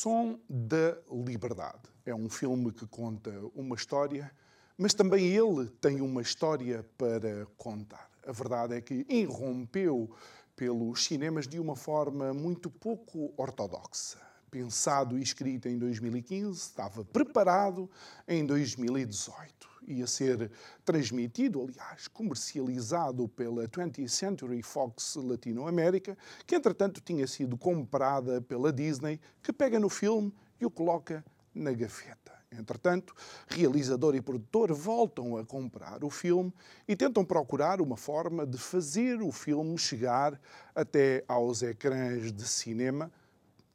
Som da Liberdade. É um filme que conta uma história, mas também ele tem uma história para contar. A verdade é que irrompeu pelos cinemas de uma forma muito pouco ortodoxa. Pensado e escrito em 2015, estava preparado em 2018 ia ser transmitido, aliás, comercializado pela 20th Century Fox Latinoamérica, que entretanto tinha sido comprada pela Disney, que pega no filme e o coloca na gaveta. Entretanto, realizador e produtor voltam a comprar o filme e tentam procurar uma forma de fazer o filme chegar até aos ecrãs de cinema,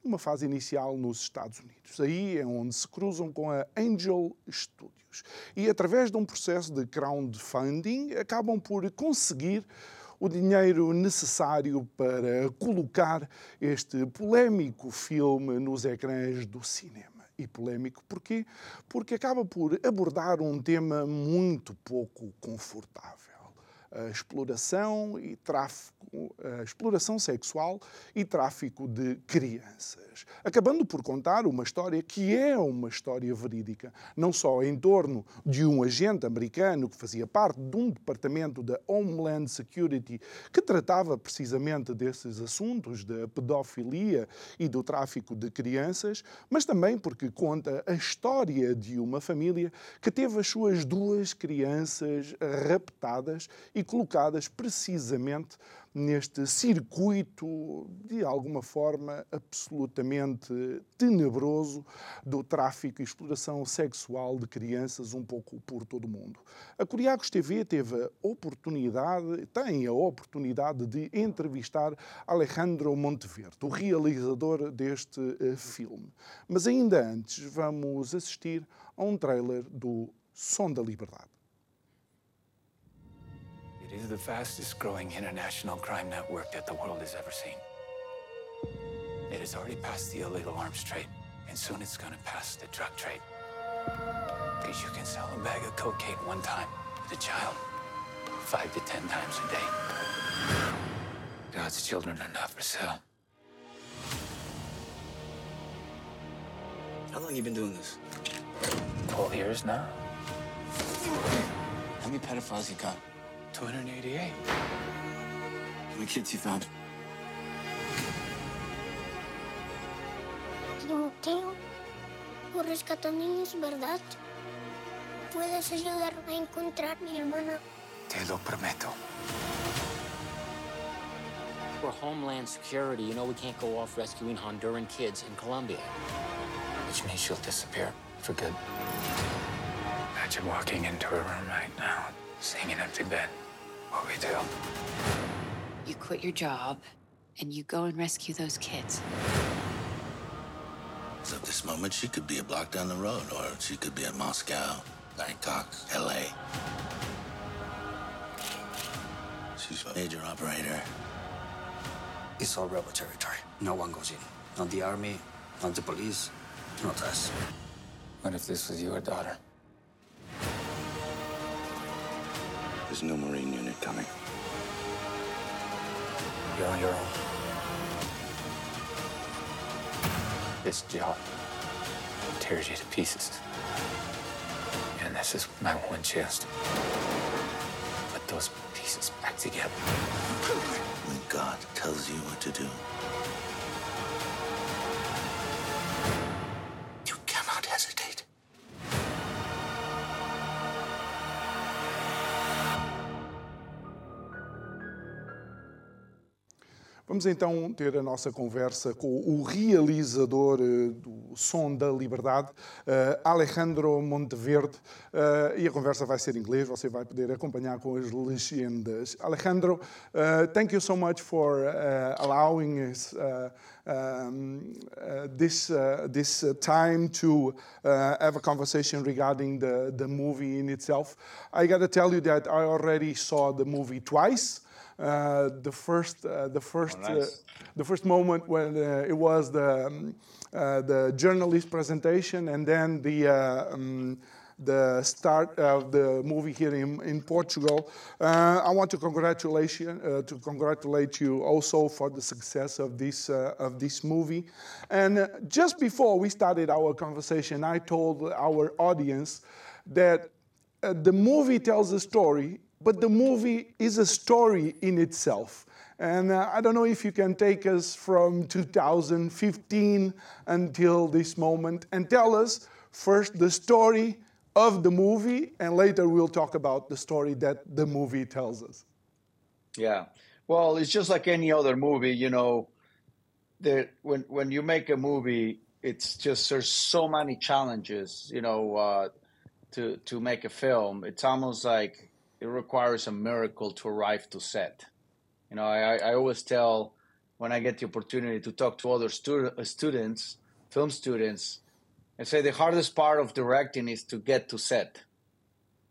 uma fase inicial nos Estados Unidos. Aí é onde se cruzam com a Angel Studios. E através de um processo de crowdfunding acabam por conseguir o dinheiro necessário para colocar este polémico filme nos ecrãs do cinema. E polémico porquê? Porque acaba por abordar um tema muito pouco confortável exploração e tráfico, exploração sexual e tráfico de crianças, acabando por contar uma história que é uma história verídica, não só em torno de um agente americano que fazia parte de um departamento da Homeland Security que tratava precisamente desses assuntos da pedofilia e do tráfico de crianças, mas também porque conta a história de uma família que teve as suas duas crianças raptadas e colocadas precisamente neste circuito, de alguma forma, absolutamente tenebroso do tráfico e exploração sexual de crianças um pouco por todo o mundo. A Curiacos TV teve a oportunidade, tem a oportunidade de entrevistar Alejandro Monteverde, o realizador deste uh, filme. Mas ainda antes, vamos assistir a um trailer do Som da Liberdade. It is the fastest growing international crime network that the world has ever seen. It has already passed the illegal arms trade, and soon it's gonna pass the drug trade. Because you can sell a bag of cocaine one time to a child, five to ten times a day. God's children are not for sale. How long you been doing this? 12 years now? How many pedophiles you got? 288. How many kids you found? Timoteo, tú rescatas niños, ¿verdad? ¿Puedes ayudarme a encontrar a mi hermana? Te lo prometo. For Homeland Security, you know we can't go off rescuing Honduran kids in Colombia. Which means she'll disappear for good. Imagine walking into a room right now, seeing an empty bed. What we do? You quit your job and you go and rescue those kids. So at this moment, she could be a block down the road, or she could be in Moscow, Bangkok, L.A. She's a major operator. It's all rebel territory. No one goes in. Not the army, not the police, not us. What if this was your daughter? There's no Marine unit coming. You're on your own. This job tears you to pieces. And this is my one chance to put those pieces back together. When God tells you what to do, Vamos então ter a nossa conversa com o realizador eh, do Som da Liberdade, uh, Alejandro Monteverde, uh, e a conversa vai ser em inglês, você vai poder acompanhar com as legendas. Alejandro, thank you so much for allowing us this, this time to have a conversation regarding the, the movie in itself. I got to tell you that I already saw the movie twice. Uh, the first, uh, the first, oh, nice. uh, the first moment when uh, it was the um, uh, the journalist presentation, and then the. Um, the start of the movie here in, in Portugal. I want to congratulate you, to congratulate you also for the success of this of this movie. And just before we started our conversation, I told our audience that the movie tells a story but the movie is a story in itself. And uh, I don't know if you can take us from 2015 until this moment and tell us first the story of the movie, and later we'll talk about the story that the movie tells us. Yeah. Well, it's just like any other movie, you know. That when when you make a movie, it's just there's so many challenges, you know, uh, to to make a film. It's almost like it requires a miracle to arrive to set. You know, I, I always tell when I get the opportunity to talk to other stu- uh, students, film students, I say the hardest part of directing is to get to set.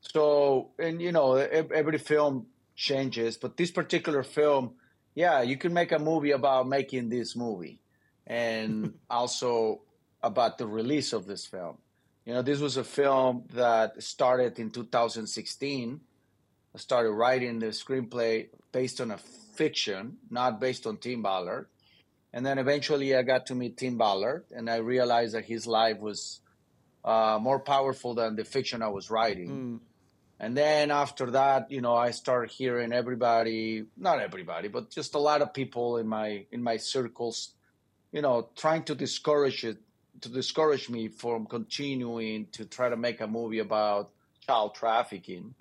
So, and you know, every film changes, but this particular film, yeah, you can make a movie about making this movie and also about the release of this film. You know, this was a film that started in 2016 I started writing the screenplay based on a fiction, not based on Tim Ballard. And then eventually I got to meet Tim Ballard, and I realized that his life was uh, more powerful than the fiction I was writing. Mm. And then after that, you know, I started hearing everybody, not everybody, but just a lot of people in my in my circles, you know, trying to discourage it, to discourage me from continuing to try to make a movie about child trafficking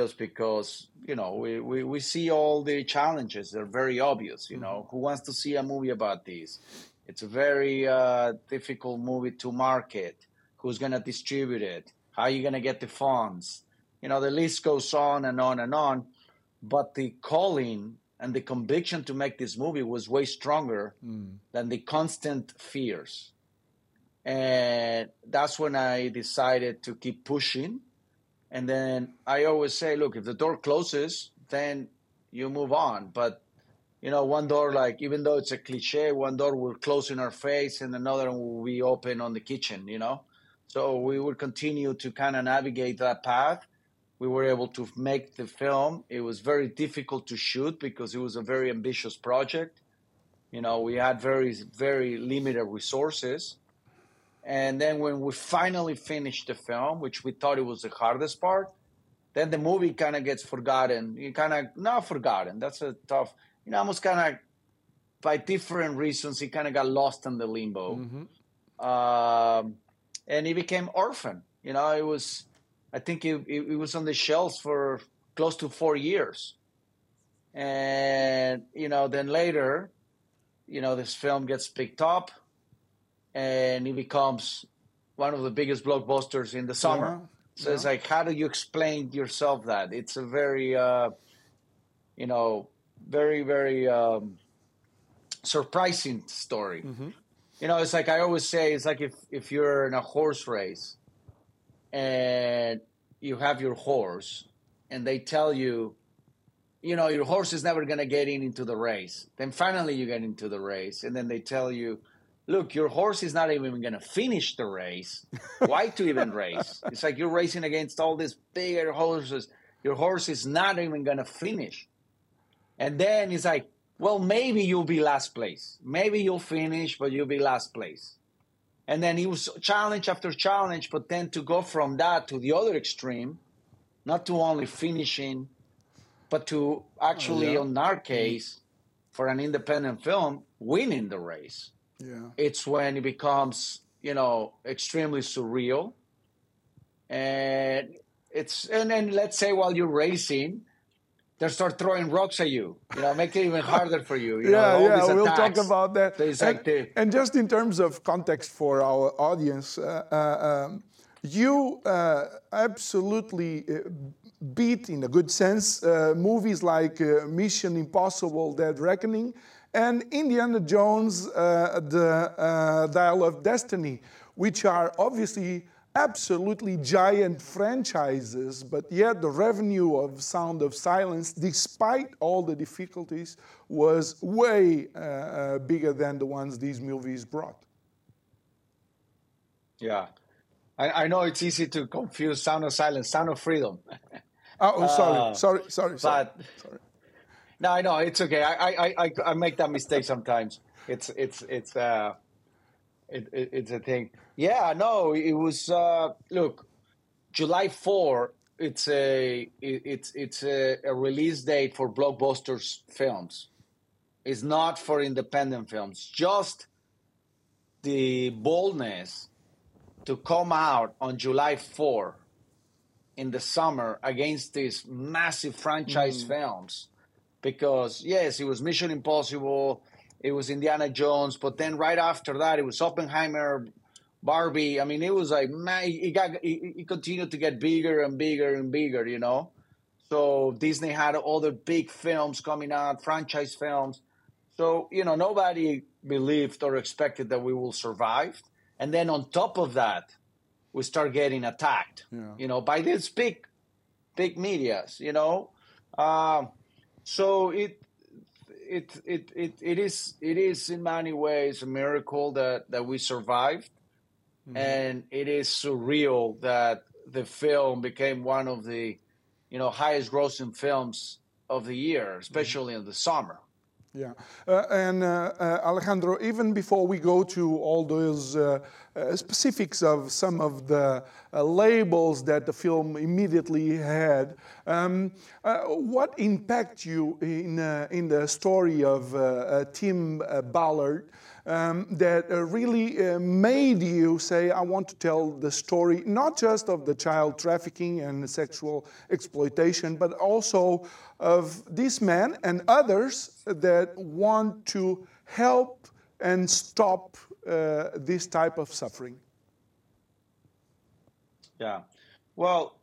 just because you know we, we, we see all the challenges. They're very obvious you mm-hmm. know who wants to see a movie about this? It's a very uh, difficult movie to market. Who's going to distribute it? How are you going to get the funds? You know the list goes on and on and on but the calling and the conviction to make this movie was way stronger mm. than the constant fears. And that's when i decided to keep pushing and then I always say, look, if the door closes, then you move on. But you know, one door, like even though it's a cliche, one door will close in our face, and another one will be open on the kitchen. You know, so we will continue to kind of navigate that path. We were able to make the film. It was very difficult to shoot because it was a very ambitious project. You know, we had very, very limited resources and then when we finally finished the film, which we thought it was the hardest part, then the movie kind of gets forgotten. You kind of not forgotten. That's a tough. You know, almost kind of by different reasons, he kind of got lost in the limbo, mm-hmm. um, and he became orphan. You know, it was. I think it, it, it was on the shelves for close to four years, and you know, then later, you know, this film gets picked up and it becomes one of the biggest blockbusters in the summer. Yeah. So yeah. it's like, how do you explain yourself that? It's a very, uh, you know, very, very um, surprising story. Mm-hmm. You know, it's like I always say, it's like if, if you're in a horse race and you have your horse and they tell you, you know, your horse is never going to get in into the race. Then finally you get into the race and then they tell you, look, your horse is not even going to finish the race. Why to even race? It's like you're racing against all these bigger horses. Your horse is not even going to finish. And then it's like, well, maybe you'll be last place. Maybe you'll finish, but you'll be last place. And then he was challenge after challenge, but then to go from that to the other extreme, not to only finishing, but to actually, oh, yeah. in our case, for an independent film, winning the race. Yeah. It's when it becomes, you know, extremely surreal. And it's and then let's say while you're racing, they start throwing rocks at you. You know, make it even harder for you. you yeah, know, yeah, we'll talk about that. And, like the- and just in terms of context for our audience, uh, uh, um, you uh, absolutely uh, beat, in a good sense, uh, movies like uh, Mission Impossible: Dead Reckoning and Indiana Jones: uh, The uh, Dial of Destiny, which are obviously absolutely giant franchises, but yet the revenue of Sound of Silence, despite all the difficulties, was way uh, uh, bigger than the ones these movies brought. Yeah. I, I know it's easy to confuse Sound of Silence, Sound of Freedom. Oh, oh, sorry, Uh, sorry, sorry, sorry. but- sorry. No, I know it's okay. I I, I, I make that mistake sometimes. It's it's it's uh, it, it, it's a thing. Yeah, no, it was. Uh, look, July four. It's a it, it's it's a, a release date for blockbusters films. It's not for independent films. Just the boldness to come out on July four in the summer against these massive franchise films because yes, it was Mission Impossible, it was Indiana Jones, but then right after that, it was Oppenheimer, Barbie. I mean, it was like man, it got it, it continued to get bigger and bigger and bigger, you know. So Disney had other big films coming out, franchise films. So you know, nobody believed or expected that we will survive. And then on top of that, we start getting attacked. Yeah. You know, by these big, big media's. You know, um, so it it it it it is it is in many ways a miracle that that we survived, mm-hmm. and it is surreal that the film became one of the you know highest grossing films of the year, mm-hmm. especially in the summer. Yeah, uh, and uh, uh, Alejandro, even before we go to all those uh, uh, specifics of some of the uh, labels that the film immediately had, um, what impact you in in the story of Tim Ballard? Um, that uh, really uh, made you say, I want to tell the story not just of the child trafficking and sexual exploitation, but also of this man and others that want to help and stop uh, this type of suffering? Yeah. Well,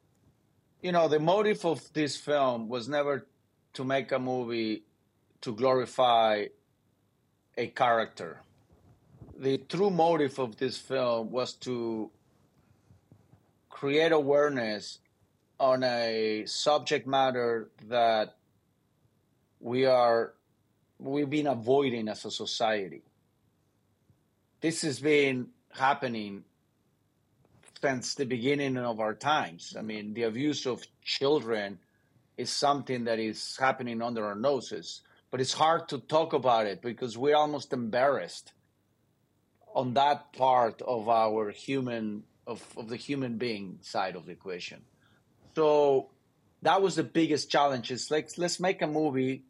you know, the motive of this film was never to make a movie to glorify a character. The true motive of this film was to create awareness on a subject matter that we are we've been avoiding as a society. This has been happening since the beginning of our times. I mean, the abuse of children is something that is happening under our noses, but it's hard to talk about it because we're almost embarrassed on that part of our human of, of the human being side of the equation. So that was the biggest challenge. Is like let's make a movie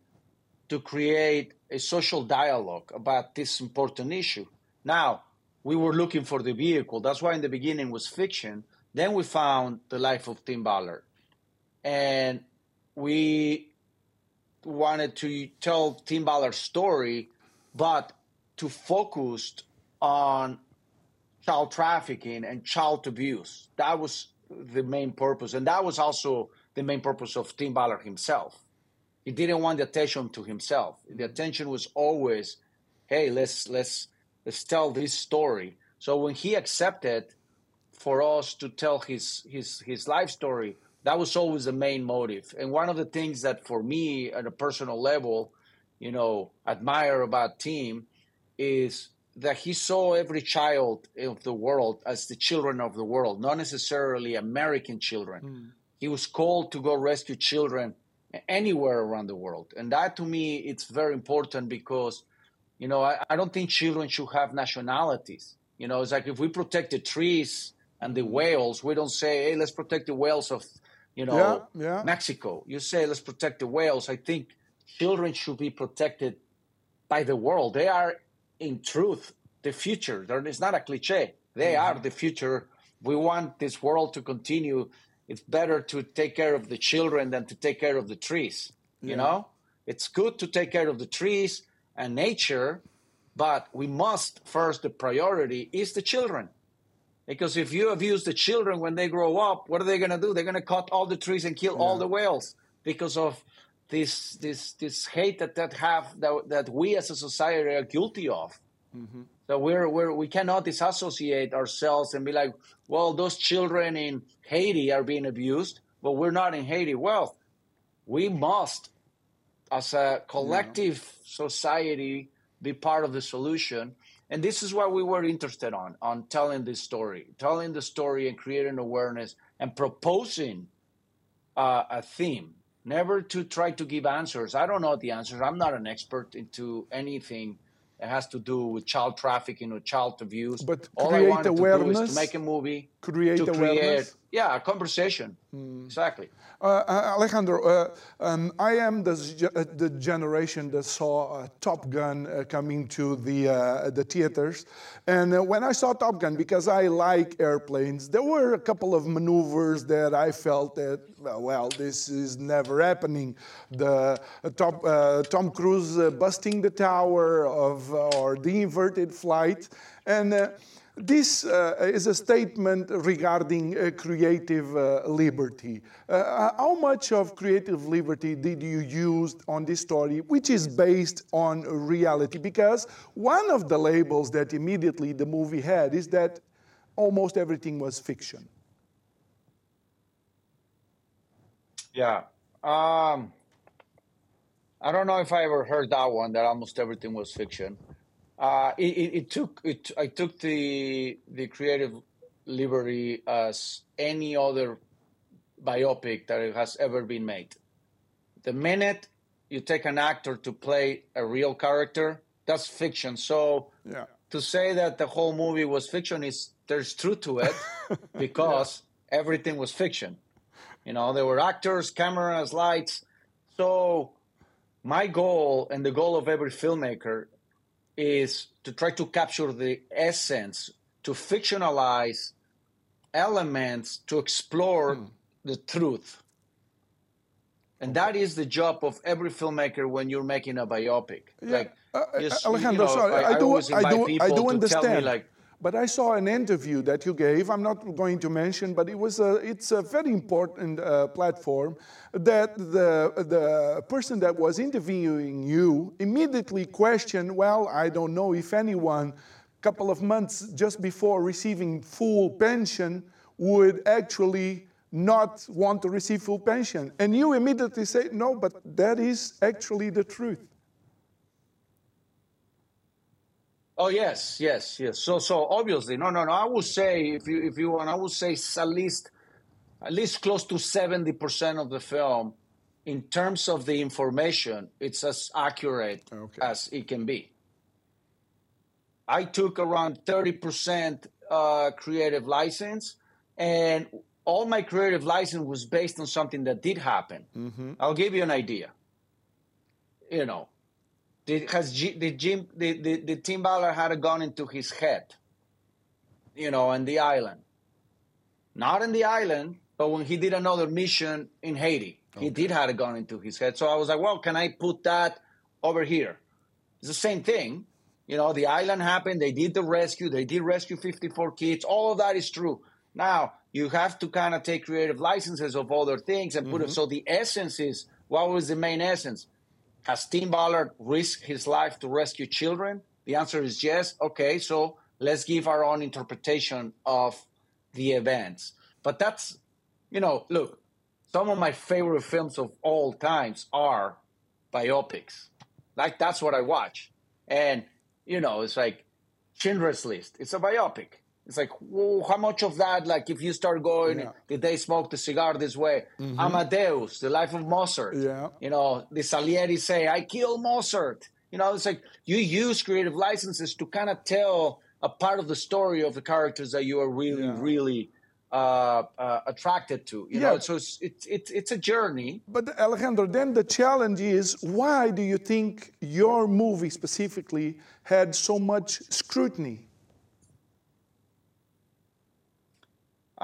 to create a social dialogue about this important issue. Now, we were looking for the vehicle. That's why in the beginning was fiction. Then we found the life of Tim Ballard. And we wanted to tell Tim Ballard's story, but to focus on child trafficking and child abuse. That was the main purpose. And that was also the main purpose of Tim Ballard himself. He didn't want the attention to himself. The attention was always, hey, let's let's let's tell this story. So when he accepted for us to tell his his his life story, that was always the main motive. And one of the things that for me at a personal level, you know, admire about Tim is that he saw every child of the world as the children of the world, not necessarily American children. Hmm. He was called to go rescue children anywhere around the world. And that to me, it's very important because, you know, I, I don't think children should have nationalities. You know, it's like if we protect the trees and the hmm. whales, we don't say, hey, let's protect the whales of, you know, Yeah, yeah. Mexico. You say, let's protect the whales. I think children should be protected by the world. They are, in truth, the future. They're- not a cliche. They mm-hmm. are the future. We want this world to continue. It's better to take care of the children than to take care of the trees. You know, it's good to take care of the trees and nature, but we must first. The priority is the children. Because if you abuse the children when they grow up, what are they going to do? They're going to cut all the trees and kill all the whales because of this this this hate that that have that, that we as a society are guilty of. So we're we're we cannot disassociate ourselves and be like, well, those children in Haiti are being abused, but we're not in Haiti. Well, we must, as a collective society, be part of the solution. And this is what we were interested on, on telling this story, telling the story and creating awareness and proposing uh, a theme. Never to try to give answers. I don't know the answers. I'm not an expert into anything that has to do with child trafficking or child abuse. But all I wanted to do is to make a movie, create to create, awareness. Hmm. yeah, a conversation. Exactly. Uh, uh, Alejandro, uh, um, I am the, uh, the generation that saw uh, Top Gun uh, coming to the, uh, the theaters. And uh, when I saw Top Gun, because I like airplanes, there were a couple of maneuvers that I felt that, well, this is never happening. The top, uh, Tom Cruise uh, busting the tower of, or the inverted flight. And uh, this uh, is a statement regarding uh, creative uh, liberty. Uh, how much of creative liberty did you use on this story, which is based on reality? Because one of the labels that immediately the movie had is that almost everything was fiction. Yeah. Um, I don't know if I ever heard that one. That almost everything was fiction. Uh, it, it, it took it. I took the the creative liberty as any other biopic that has ever been made. The minute you take an actor to play a real character, that's fiction. So Yeah. to say that the whole movie was fiction is there's truth to it because everything was fiction. You know, there were actors, cameras, lights. So my goal and the goal of every filmmaker is to try to capture the essence, to fictionalize elements, to explore the truth. And that is the job of every filmmaker when you're making a biopic. Like, Uh, just, you know, sorry, I, I, do, I do, I do understand. tell me, like, but I saw an interview that you gave. I'm not going to mention, but it was a, it's a very important uh, platform that the the person that was interviewing you immediately questioned. Well, I don't know if anyone, a couple of months just before receiving full pension, would actually not want to receive full pension. And you immediately say, no, but that is actually the truth. Oh yes, yes, yes. So so obviously, no, no, no. I would say if you if you want, I would say at least at least close to seventy percent of the film, in terms of the information, it's as accurate Okay. as it can be. I took around thirty percent uh, creative license, and all my creative license was based on something that did happen. I'll give you an idea. You know, did has G, did Jim did, did, did Tim Ballard had a gun into his head? You know, on the island. Not in the island, but when he did another mission in Haiti, he did had a gun into his head. So I was like, well, can I put that over here? It's the same thing. You know, the island happened. They did the rescue. They did rescue 54 kids. All of that is true. Now you have to kind of take creative licenses of other things and put it. Mm-hmm. So the essence is what was the main essence? Has Tim Ballard risked his life to rescue children? The answer is yes. Okay, so let's give our own interpretation of the events. But that's, you know, look, some of my favorite films of all times are biopics. Like that's what I watch. And, you know, it's like Schindler's List. It's a biopic. It's like, whoa, how much of that, like, if you start going, Yeah. did they smoke the cigar this way? Amadeus, The Life of Mozart. Yeah. You know, the Salieri say, I kill Mozart. You know, it's like you use creative licenses to kind of tell a part of the story of the characters that you are really, Yeah. really uh, uh, attracted to. You Yeah. know, so it's, it's, it's, it's a journey. But Alejandro, then the challenge is why do you think your movie specifically had so much scrutiny?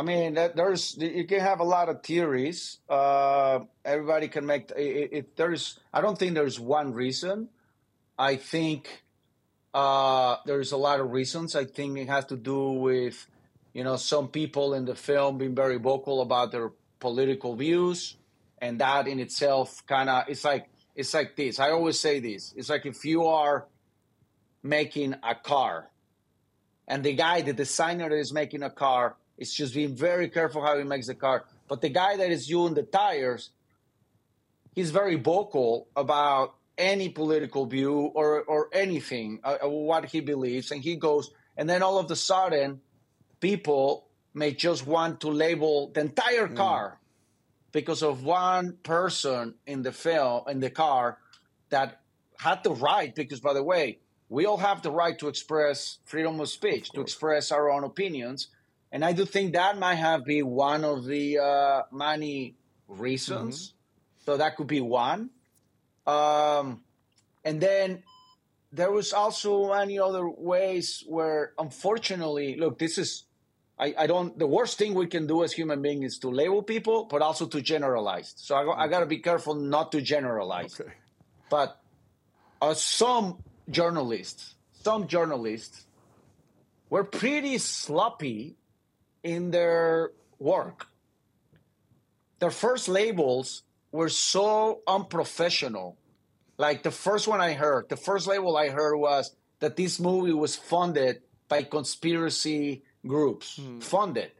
I mean, there's you can have a lot of theories. Uh, everybody can make it, There's, I don't think there's one reason. I think uh, there's a lot of reasons. I think it has to do with, you know, some people in the film being very vocal about their political views, and that in itself kind of it's like it's like this. I always say this. It's like if you are making a car, and the guy, the designer that is making a car, is just being very careful how he makes the car. But the guy that is doing the tires, he's very vocal about any political view or or anything, uh, uh, what he believes, and he goes, and then all of a sudden, people may just want to label the entire mm. car mm. because of one person in the film in the car that had the right. Because by the way, we all have the right to express freedom of speech, of to express our own opinions, and I do think that might have been one of the uh, many reasons. Mm-hmm. So that could be one. Um, and then there was also many other ways where, unfortunately, look, this is, I, I don't, the worst thing we can do as human beings is to label people, but also to generalize. So I, I got to be careful not to generalize. Okay. But uh, some journalists, some journalists were pretty sloppy in their work. Their first labels were so unprofessional. Like the first one I heard, the first label I heard was that this movie was funded by conspiracy groups, hmm. funded.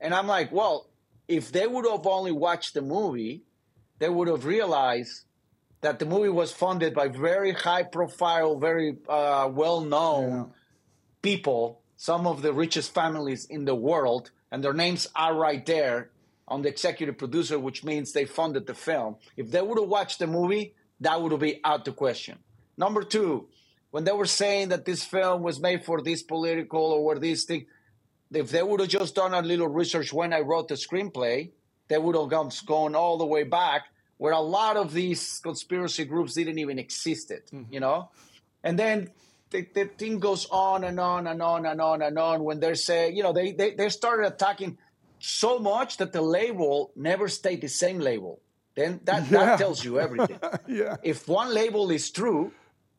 And I'm like, well, if they would have only watched the movie, they would have realized that the movie was funded by very high profile, very uh, well known yeah. people, some of the richest families in the world, and their names are right there on the executive producer, which means they funded the film. If they would have watched the movie, that would be out the question. Number two, when they were saying that this film was made for this political or this thing, if they would have just done a little research when I wrote the screenplay, they would have gone, gone all the way back where a lot of these conspiracy groups didn't even exist, mm-hmm. you know? And then the, the, thing goes on and on and on and on and on when they're saying, you know, they, they, they started attacking so much that the label never stayed the same label. Then that, yeah. that tells you everything. yeah. If one label is true,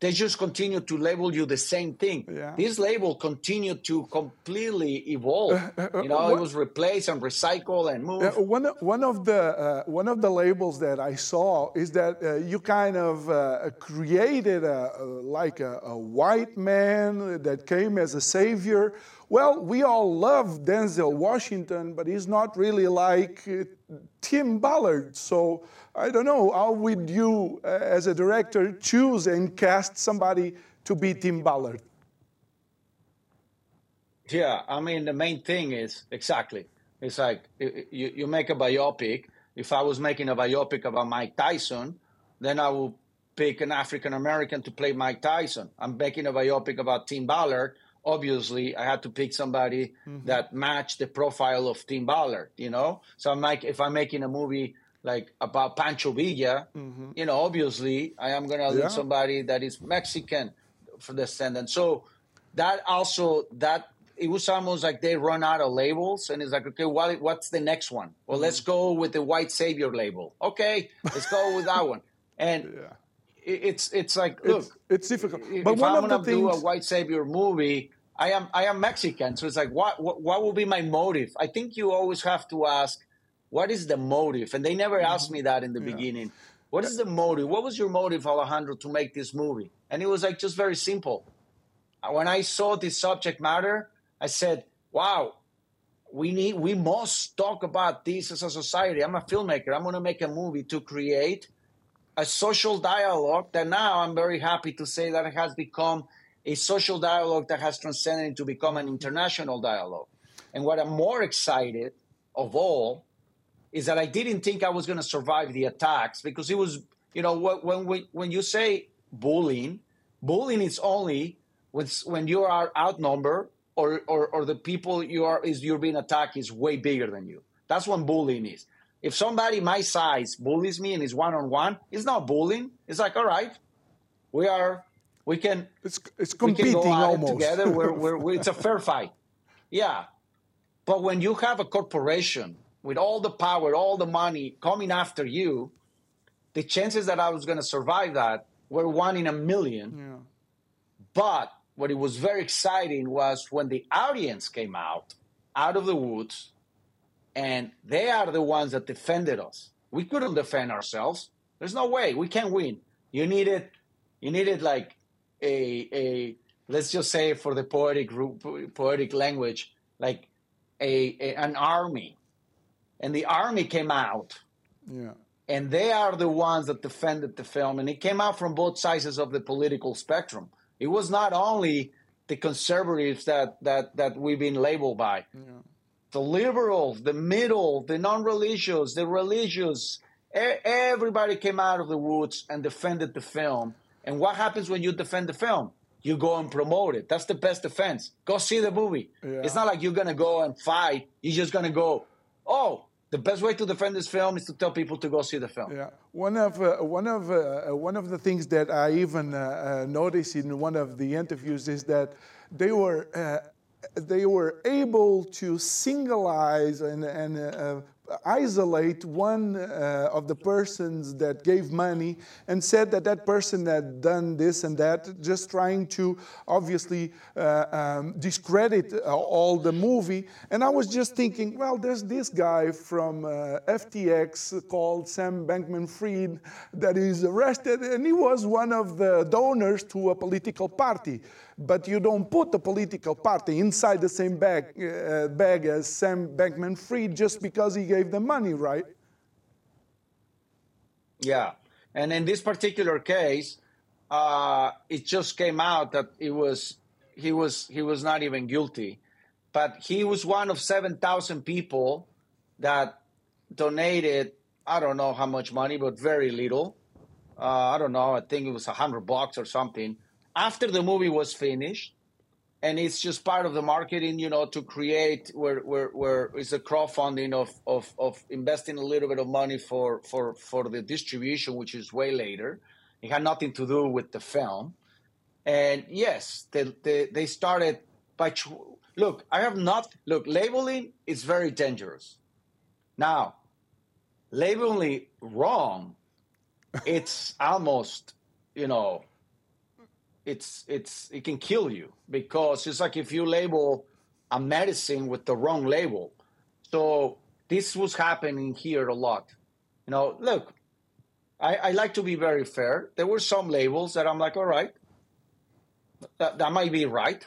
they just continue to label you the same thing. Yeah. This label continued to completely evolve. Uh, uh, you know, what, it was replaced and recycled and moved. Uh, one, one of the uh, one of the labels that I saw is that uh, you kind of uh, created a, like a, a, white man that came as a savior. Well, we all love Denzel Washington, but he's not really like Tim Ballard. So I don't know, how would you, uh, as a director, choose and cast somebody to be Tim Ballard? Yeah, I mean, the main thing is exactly. It's like you, you make a biopic. If I was making a biopic about Mike Tyson, then I would pick an African American to play Mike Tyson. I'm making a biopic about Tim Ballard. Obviously, I had to pick somebody mm-hmm. that matched the profile of Tim Ballard. You know, so I'm like, if I'm making a movie like about Pancho Villa, mm-hmm. you know, obviously I am gonna yeah. somebody that is Mexican for the descendant. So that also that it was almost like they run out of labels and it's like, okay, what what's the next one? Well, mm-hmm. let's go with the white savior label. Okay, let's go with that one. And yeah. It's it's like look, it's, it's difficult. But if one I'm gonna things... do a white savior movie, I am I am Mexican, so it's like what, what what will be my motive? I think you always have to ask what is the motive? And they never mm-hmm. asked me that in the yeah. beginning. What is the motive? What was your motive, Alejandro, to make this movie? And it was like just very simple. When I saw this subject matter, I said, wow, we need we must talk about this as a society. I'm a filmmaker. I'm gonna make a movie to create a social dialogue that now I'm very happy to say that it has become a social dialogue that has transcended to become an international dialogue. And what I'm more excited of all is that I didn't think I was going to survive the attacks because it was, you know, when we, when you say bullying, bullying is only when when you are outnumbered or, or or the people you are is you're being attacked is way bigger than you. That's what bullying is. If somebody my size bullies me and is one on one, it's not bullying. It's like, all right, we are we can it's it's competing we can go almost together. We're, we're, we're, it's a fair fight. Yeah, But when you have a corporation with all the power, all the money coming after you, the chances that I was going to survive that were one in a million. Yeah. But what it was very exciting was when the audience came out, out of the woods, and they are the ones that defended us. We couldn't defend ourselves. There's no way we can't win. You needed, you needed like a a let's just say for the poetic poetic language, like a, a an army, and the army came out. Yeah. And they are the ones that defended the film, and it came out from both sides of the political spectrum. It was not only the conservatives that that that we've been labeled by. Yeah. The liberals, the middle, the non-religious, the religious, e- everybody came out of the woods and defended the film. And what happens when you defend the film? You go and promote it. That's the best defense. Go see the movie. Yeah. It's not like you're gonna go and fight. You're just gonna go. Oh, the best way to defend this film is to tell people to go see the film. Yeah, one of uh, one of uh, one of the things that I even uh, uh, noticed in one of the interviews is that they were uh, they were able to singleize and, and uh, isolate one uh, of the persons that gave money and said that that person had done this and that, just trying to obviously uh, um, discredit uh, all the movie. And I was just thinking, well, there's this guy from uh, FTX called Sam Bankman Fried that is arrested, and he was one of the donors to a political party. But you don't put the political party inside the same bag, uh, bag as Sam Bankman Fried just because he gave them money, right? Yeah, and in this particular case, uh, it just came out that it was he was he was not even guilty, but he was one of seven thousand people that donated. I don't know how much money, but very little. Uh, I don't know. I think it was a hundred bucks or something. After the movie was finished, and it's just part of the marketing, you know, to create where where where it's a crowdfunding of of of investing a little bit of money for for for the distribution, which is way later. It had nothing to do with the film, and yes, they they, they started by ch- look. I have not look labeling is very dangerous. Now, labeling wrong, it's almost you know it's it's it can kill you because it's like if you label a medicine with the wrong label. So this was happening here a lot. You know, look, I, I like to be very fair. There were some labels that I'm like, all right, that, that might be right.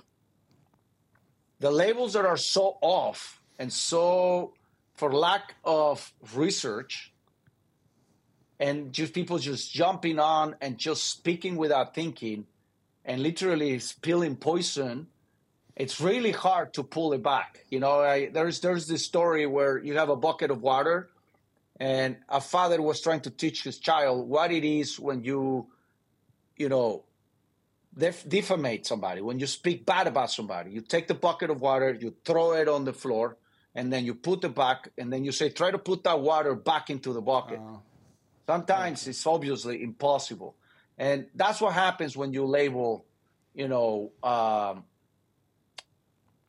The labels that are so off and so for lack of research and just people just jumping on and just speaking without thinking and literally spilling poison, it's really hard to pull it back. You know, I, there's there's this story where you have a bucket of water, and a father was trying to teach his child what it is when you, you know, def- defamate somebody, when you speak bad about somebody. You take the bucket of water, you throw it on the floor, and then you put it back, and then you say, try to put that water back into the bucket. Uh-huh. Sometimes it's obviously impossible. And that's what happens when you label, you know, um,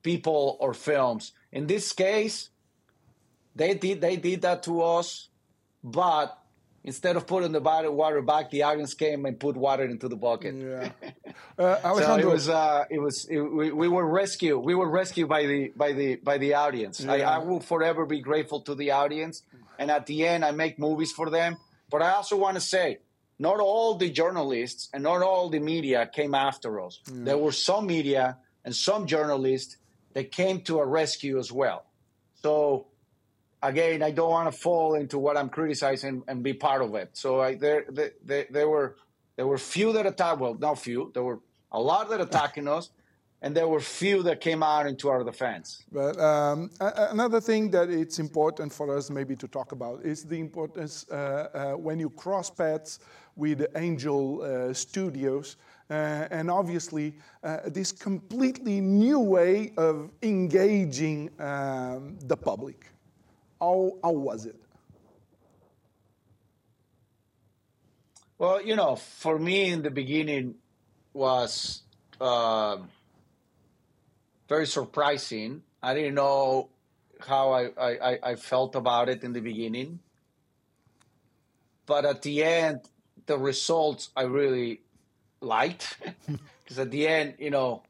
people or films. In this case, they did they did that to us, but instead of putting the bottle water back, the audience came and put water into the bucket. Yeah. Uh, So it was uh, it was it, we, we were rescued. We were rescued by the by the by the audience. I, I will forever be grateful to the audience. And at the end, I make movies for them. But I also want to say, not all the journalists and not all the media came after us. Mm. There were some media and some journalists that came to our rescue as well. So again, I don't want to fall into what I'm criticizing and be part of it. So I, there, there, there, there were there were few that attacked. Well, not few. There were a lot that attacking us, and there were few that came out into our defense. But um, another thing that it's important for us maybe to talk about is the importance uh, uh, when you cross paths with Angel uh, Studios, uh, and obviously uh, this completely new way of engaging um, the public. How, how was it? Well, you know, for me in the beginning was uh, very surprising. I didn't know how I, I, I felt about it in the beginning. But at the end, the results I really liked. Because at the end, you know,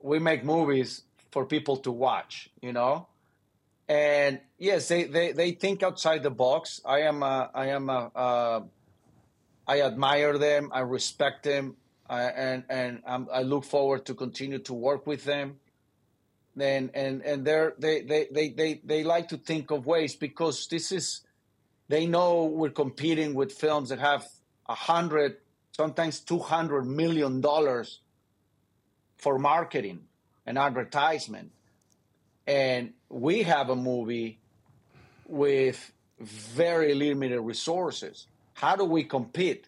we make movies for people to watch, you know? And yes, they, they, they think outside the box. I am a, I am a, uh, admire them. I respect them. I, and and I'm, I look forward to continue to work with them. And and and they're, they they they they they like to think of ways because this is they know we're competing with films that have a hundred, sometimes two hundred million dollars for marketing and advertisement, and we have a movie with very limited resources. How do we compete?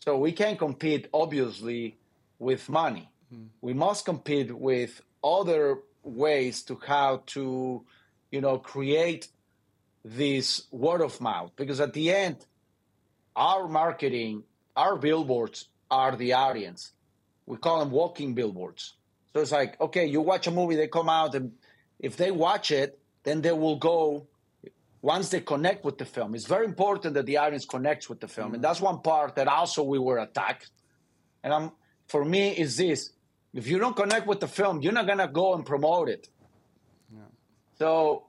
So we can't compete, obviously, with money. Mm. We must compete with other ways to how to, you know, create this word of mouth. Because at the end, our marketing, our billboards are the audience. We call them walking billboards. So it's like, okay, you watch a movie, they come out, and if they watch it, then they will go once they connect with the film. It's very important that the audience connects with the film, mm-hmm. and that's one part that also we were attacked. And I'm for me is this: if you don't connect with the film, you're not gonna go and promote it. Yeah. So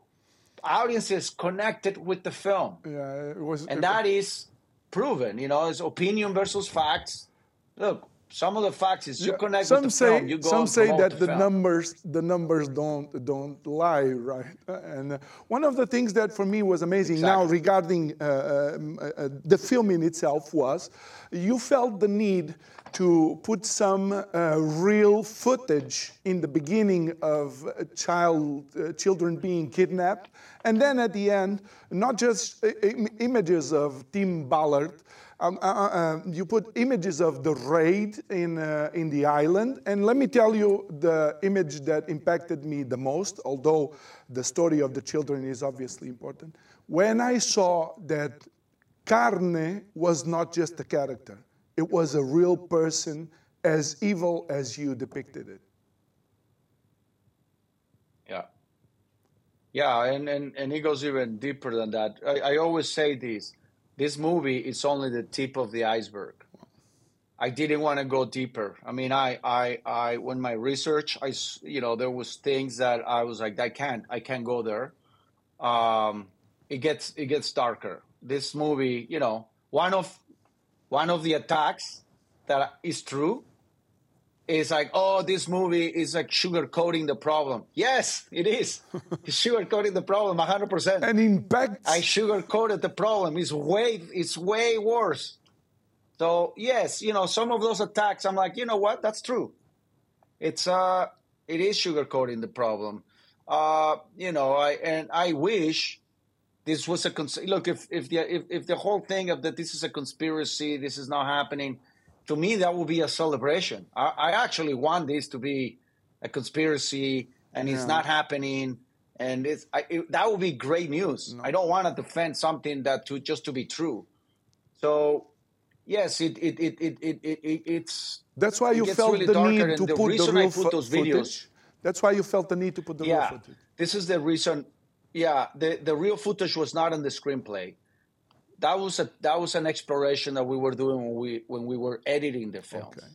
audiences connected with the film. Yeah, it was, and it, that is proven. You know, it's opinion versus facts. Look, some of the facts is you yeah. connect some with the say, film. You go some say that the, the numbers the numbers don't don't lie, right? And one of the things that for me was amazing exactly. now regarding uh, uh, uh, the film in itself was you felt the need to put some uh, real footage in the beginning of child uh, children being kidnapped, and then at the end, not just images of Tim Ballard um, uh, uh, uh, you put images of the raid in, uh, in the island. And let me tell you the image that impacted me the most, although the story of the children is obviously important. When I saw that Carne was not just a character, it was a real person as evil as you depicted it. Yeah. Yeah, and, and, and it goes even deeper than that. I, I always say this this movie is only the tip of the iceberg. I didn't want to go deeper. I mean, I, I, I, when my research, I, you know, there was things that I was like, I can't, I can't go there. Um, it gets, it gets darker. This movie, you know, one of, one of the attacks that is true is like, oh, this movie is like sugarcoating the problem. Yes, it is. it's sugarcoating the problem 100%. And impact. I sugarcoated the problem. It's way, it's way worse. So yes, you know, some of those attacks, I'm like, you know what? That's true. It's uh, it is sugarcoating the problem. Uh, you know, I and I wish this was a cons- look. If if the if, if the whole thing of that this is a conspiracy, this is not happening to me, that would be a celebration. I, I actually want this to be a conspiracy and yeah. it's not happening. And it's I, it, that would be great news. No. I don't want to defend something that to just to be true. So yes, it it it it, it, it it's that's why you felt really the need to the put the real those videos. That's why you felt the need to put the yeah, real footage. This is the reason. Yeah, the the real footage was not in the screenplay that was a that was an exploration that we were doing when we when we were editing the film. Okay.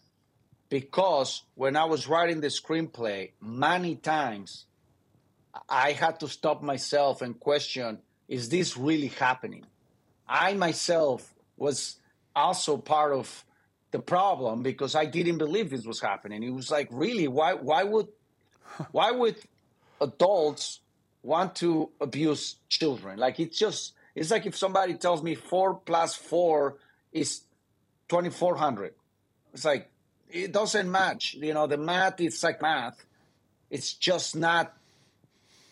Because when I was writing the screenplay, many times I had to stop myself and question: Is this really happening? I myself was also part of the problem because I didn't believe this was happening. It was like, really, why why would why would adults want to abuse children? Like it's just it's like if somebody tells me four plus four is 2400. It's like, it doesn't match. You know, the math is like math. It's just not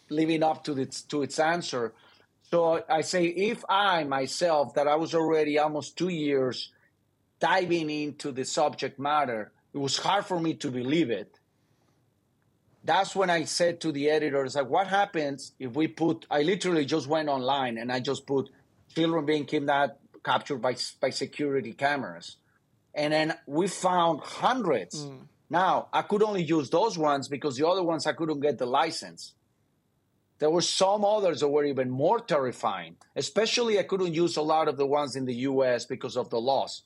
living up to its, to its answer. So I say, if I myself, that I was already almost two years diving into the subject matter, it was hard for me to believe it that's when I said to the editors, like, what happens if we put, I literally just went online and I just put children being kidnapped, captured by, by security cameras. And then we found hundreds. Mm. Now, I could only use those ones because the other ones I couldn't get the license. There were some others that were even more terrifying. Especially, I couldn't use a lot of the ones in the U.S. because of the laws.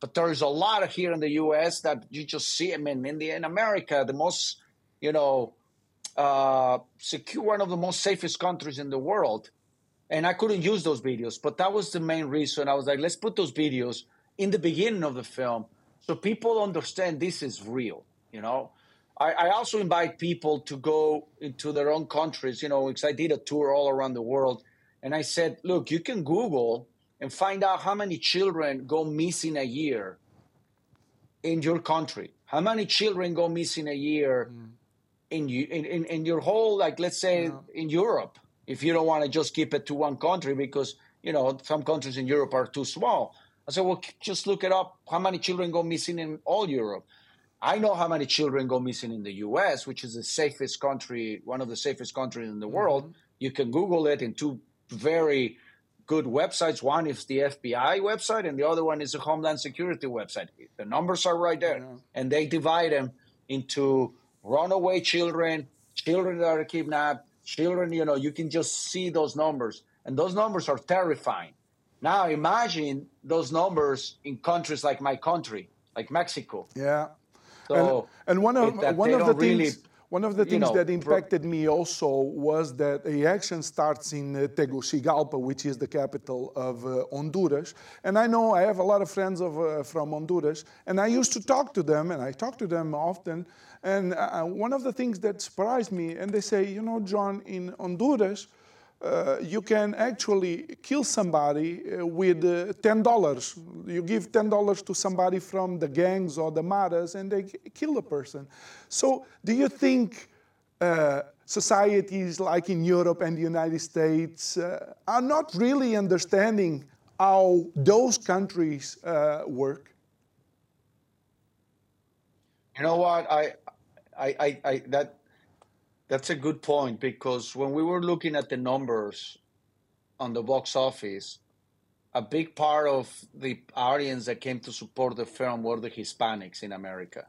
But there's a lot here in the U.S. that you just see. I mean, in the in America, the most, you know, uh, secure, one of the most safest countries in the world. And I couldn't use those videos, but that was the main reason. I was like, let's put those videos in the beginning of the film so people understand this is real. You know, I, I also invite people to go into their own countries. You know, because I did a tour all around the world, and I said, look, you can Google and find out how many children go missing a year in your country. How many children go missing a year mm. In, in, in in your whole like let's say yeah. in Europe if you don't want to just keep it to one country because you know some countries in Europe are too small. I said, well, just look it up. How many children go missing in all Europe? I know how many children go missing in the U.S., which is the safest country, one of the safest countries in the mm-hmm. world. You can Google it in two very good websites. One is the FBI website, and the other one is the Homeland Security website. The numbers are right there, and they divide them into runaway children, children that are kidnapped, children. You know, you can just see those numbers, and those numbers are terrifying. Now imagine those numbers in countries like my country, like Mexico. Yeah. So and, and one of one of the things really, one of the things know, that impacted me also was that the action starts in uh, Tegucigalpa, which is the capital of uh, Honduras. And I know I have a lot of friends of, uh, from Honduras, and I used to talk to them, and I talk to them often. And uh, one of the things that surprised me, and they say, you know, John, in Honduras, uh, you can actually kill somebody uh, with uh, $10. You give $10 to somebody from the gangs or the maras and they kill a person. So, do you think uh, societies like in Europe and the United States uh, are not really understanding how those countries uh, work? You know what? I, I, I, I that that's a good point because when we were looking at the numbers on the box office, a big part of the audience that came to support the film were the Hispanics in America.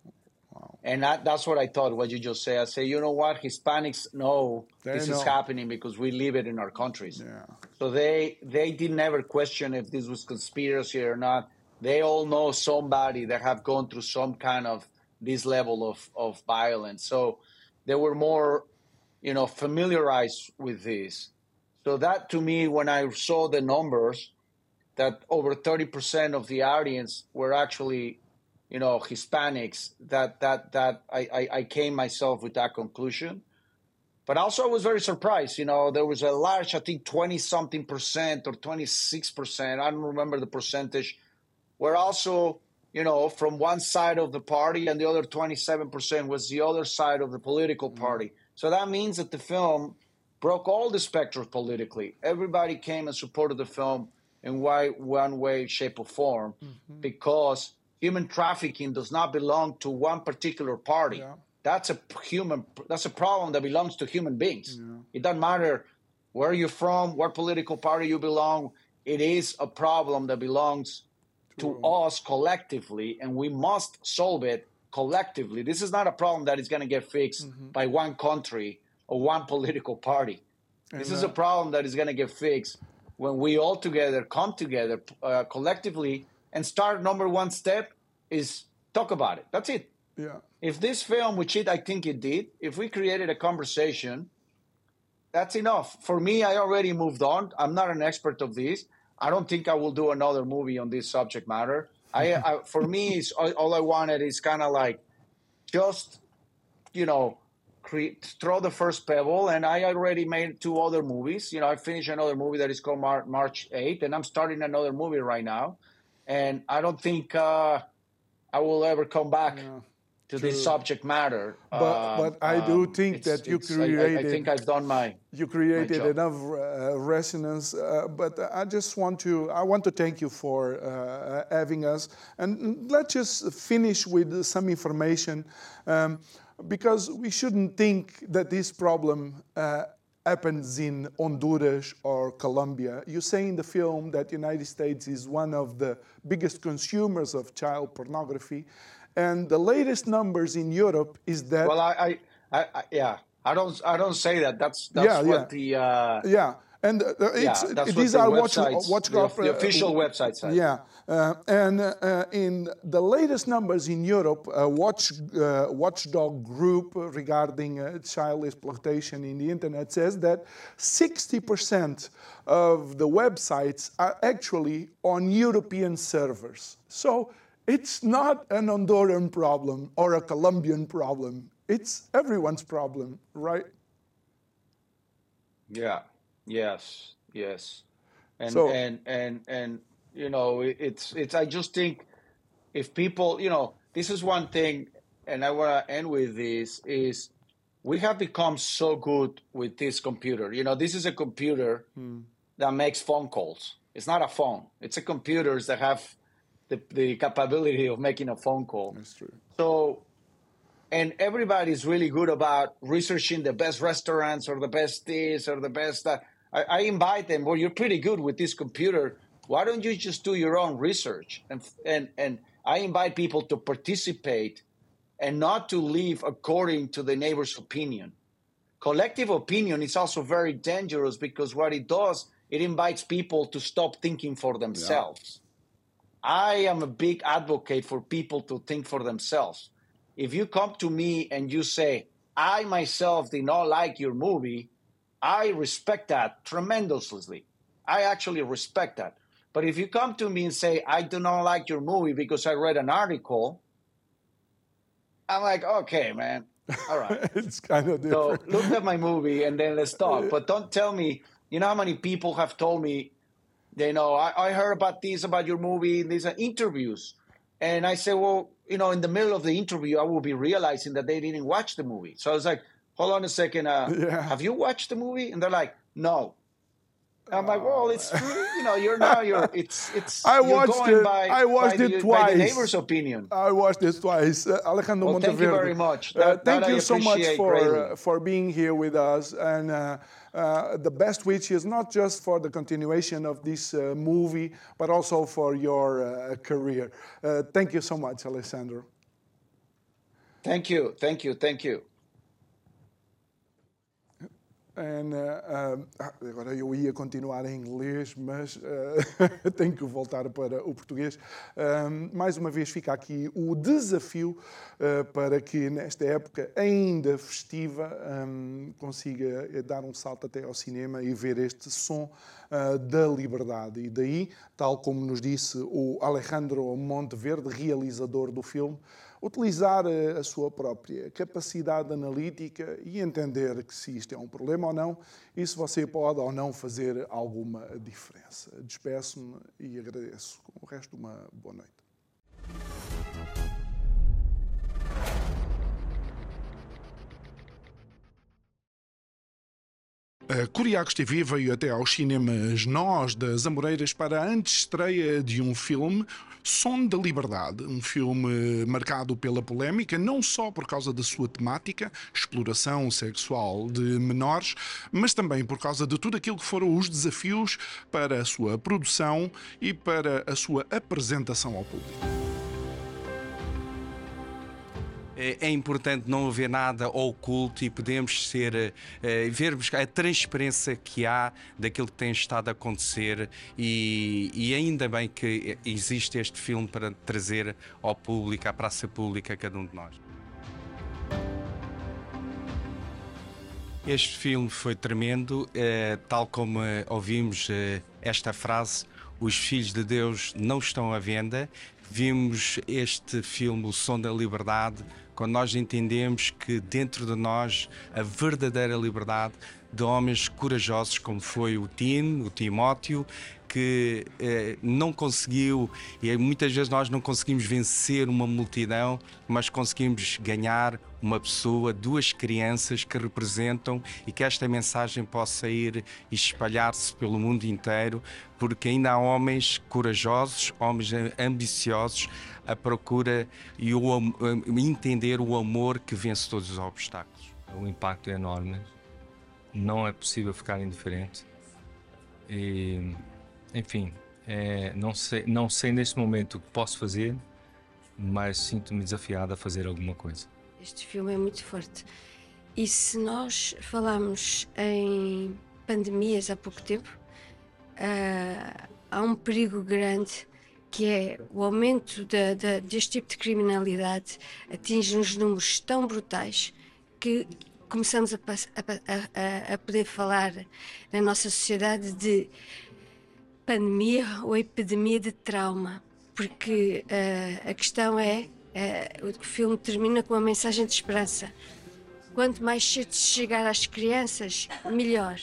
Wow. And that, that's what I thought, what you just said. I say, you know what? Hispanics know they this know. is happening because we live it in our countries. Yeah. So they they did never question if this was conspiracy or not. They all know somebody that have gone through some kind of this level of, of violence. So they were more, you know, familiarized with this. So that to me, when I saw the numbers, that over 30% of the audience were actually, you know, Hispanics, that that that I, I, I came myself with that conclusion. But also I was very surprised. You know, there was a large, I think 20 something percent or 26 percent, I don't remember the percentage, were also you know, from one side of the party, and the other 27% was the other side of the political mm-hmm. party. So that means that the film broke all the spectrum politically. Everybody came and supported the film in white one way, shape, or form mm-hmm. because human trafficking does not belong to one particular party. Yeah. That's a human. That's a problem that belongs to human beings. Yeah. It doesn't matter where you're from, what political party you belong. It is a problem that belongs to us collectively, and we must solve it collectively. This is not a problem that is going to get fixed mm-hmm. by one country or one political party. This is a problem that is going to get fixed when we all together come together uh, collectively and start. Number one step is talk about it. That's it. Yeah. If this film, which it I think it did, if we created a conversation, that's enough. For me, I already moved on. I'm not an expert of this. I don't think I will do another movie on this subject matter. I, I for me, it's, all, all I wanted is kind of like just you know create, throw the first pebble. And I already made two other movies. You know, I finished another movie that is called Mar- March 8th, and I'm starting another movie right now. And I don't think uh, I will ever come back. To True. this subject matter. But, but I do um, think that you created. I, I, think I've done my. You created my enough uh, resonance. Uh, but I just want to. I want to thank you for uh, having us. And let's just finish with some information, um, because we shouldn't think that this problem. Uh, happens in Honduras or Colombia. You say in the film that the United States is one of the biggest consumers of child pornography. And the latest numbers in Europe is that. Well, I, I, I yeah, I don't. I don't say that. That's that's Yeah, what yeah. the. Uh, Yeah, and uh, it's, Yeah, these the are watch, watchdog, the- the official website says. Yeah, uh, and uh, uh, in the latest numbers in Europe, a watch uh, watchdog group regarding uh, child exploitation in the internet says that 60% of the websites are actually on European servers. So it's not an Honduran problem or a Colombian problem. It's everyone's problem, right? Yeah. Yes. Yes. And So- and and and you know, it's it's. I just think if people, you know, this is one thing, and I want to end with this is we have become so good with this computer. You know, this is a computer hmm. that makes phone calls. It's not a phone. It's a computers that have the, the capability of making a phone call. That's true. So, and everybody's really good about researching the best restaurants or the best this or the best that. I, I invite them. Well, you're pretty good with this computer. Why don't you just do your own research? And and and I invite people to participate and not to live according to the neighbor's opinion. Collective opinion is also very dangerous because what it does, it invites people to stop thinking for themselves. I am a big advocate for people to think for themselves. If you come to me and you say, I myself did not like your movie, I respect that tremendously. I actually respect that. But if you come to me and say, I do not like your movie because I read an article, I'm like, okay, man. All right. it's kind of different. So look at my movie and then let's talk. But don't tell me, you know how many people have told me, they know, I, I heard about this, about your movie, these are interviews. And I say, well, you know, in the middle of the interview, I will be realizing that they didn't watch the movie. So I was like, hold on a second. Uh, Yeah. Have you watched the movie? And they're like, no. I'm like, well, it's true. You know, you're now you're it's it's I watched going it- by, I watched by it the, by twice. the neighbor's opinion. I watched this twice. Uh, Alejandro Well, thank you very much. Uh, thank you so much for uh, for being here with us, and uh, the best wishes not just for the continuation of this uh, movie, but also for your uh, career. Uh, thank you so much, Alessandro. Thank you, thank you, thank you. En, eh, eh, agora eu ia continuar em inglês, mas eh, tenho que voltar para o português. Um, mais uma vez fica aqui o desafio eh, para que nesta época ainda festiva um, consiga eh, dar um salto até ao cinema e ver este som eh, da liberdade. E daí, tal como nos disse o Alejandro Monteverde, realizador do filme, utilizar eh, a sua própria capacidade analítica e entender que se isto é um problema ou não e se você pode ou não fazer alguma diferença. Despeço-me e agradeço. Com o resto, uma boa noite. A Curiacos TV veio até aos cinemas Nós das Amoreiras para a antestreia de um filme, Som da Liberdade, um filme marcado pela polémica, não só por causa da sua temática, exploração sexual de menores, mas também por causa de tudo aquilo que foram os desafios para a sua produção e para a sua apresentação ao público. É é importante não haver nada oculto e podemos ser, eh, eh, vermos a transparência que há daquilo que tem estado a acontecer e, e ainda bem que existe este filme para trazer ao público, à praça pública, a cada um de nós. Este filme foi tremendo, eh, tal como eh, ouvimos eh, esta frase: os filhos de Deus não estão à venda. Vimos este filme, O Som da Liberdade, quando nós entendemos que dentro de nós a verdadeira liberdade de homens corajosos, como foi o Tim, o Timóteo, que eh, não conseguiu, e muitas vezes nós não conseguimos vencer uma multidão, mas conseguimos ganhar uma pessoa, duas crianças que representam e que esta mensagem possa ir e espalhar-se pelo mundo inteiro, porque ainda há homens corajosos, homens ambiciosos, à procura e o, am- entender o amor que vence todos os obstáculos. O impacto é enorme. Não é possível ficar indiferente. E, enfim, é, não, sei, não sei neste momento o que posso fazer, mas sinto-me desafiado a fazer alguma coisa. Este filme é muito forte. E se nós falamos em pandemias há pouco tempo, uh, há um perigo grande que é o aumento de, de, deste tipo de criminalidade atinge uns números tão brutais que começamos a, a, a, a poder falar na nossa sociedade de pandemia ou epidemia de trauma, porque uh, a questão é, uh, o filme termina com uma mensagem de esperança. Quanto mais cedo chegar às crianças, melhor.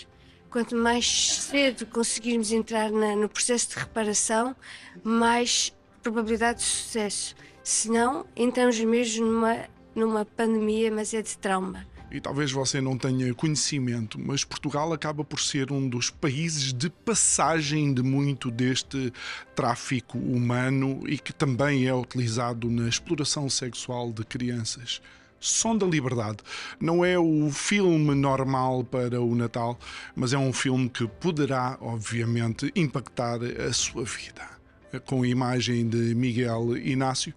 Quanto mais cedo conseguirmos entrar na, no processo de reparação, mais probabilidade de sucesso. Se não, entramos mesmo numa, numa pandemia, mas é de trauma e talvez você não tenha conhecimento, mas Portugal acaba por ser um dos países de passagem de muito deste tráfico humano e que também é utilizado na exploração sexual de crianças. Som da Liberdade não é o filme normal para o Natal, mas é um filme que poderá, obviamente, impactar a sua vida. Com a imagem de Miguel Inácio,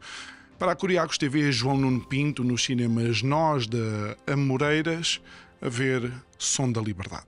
para a Curiacos TV, João Nuno Pinto, nos cinemas Nós da Amoreiras, a ver Som da Liberdade.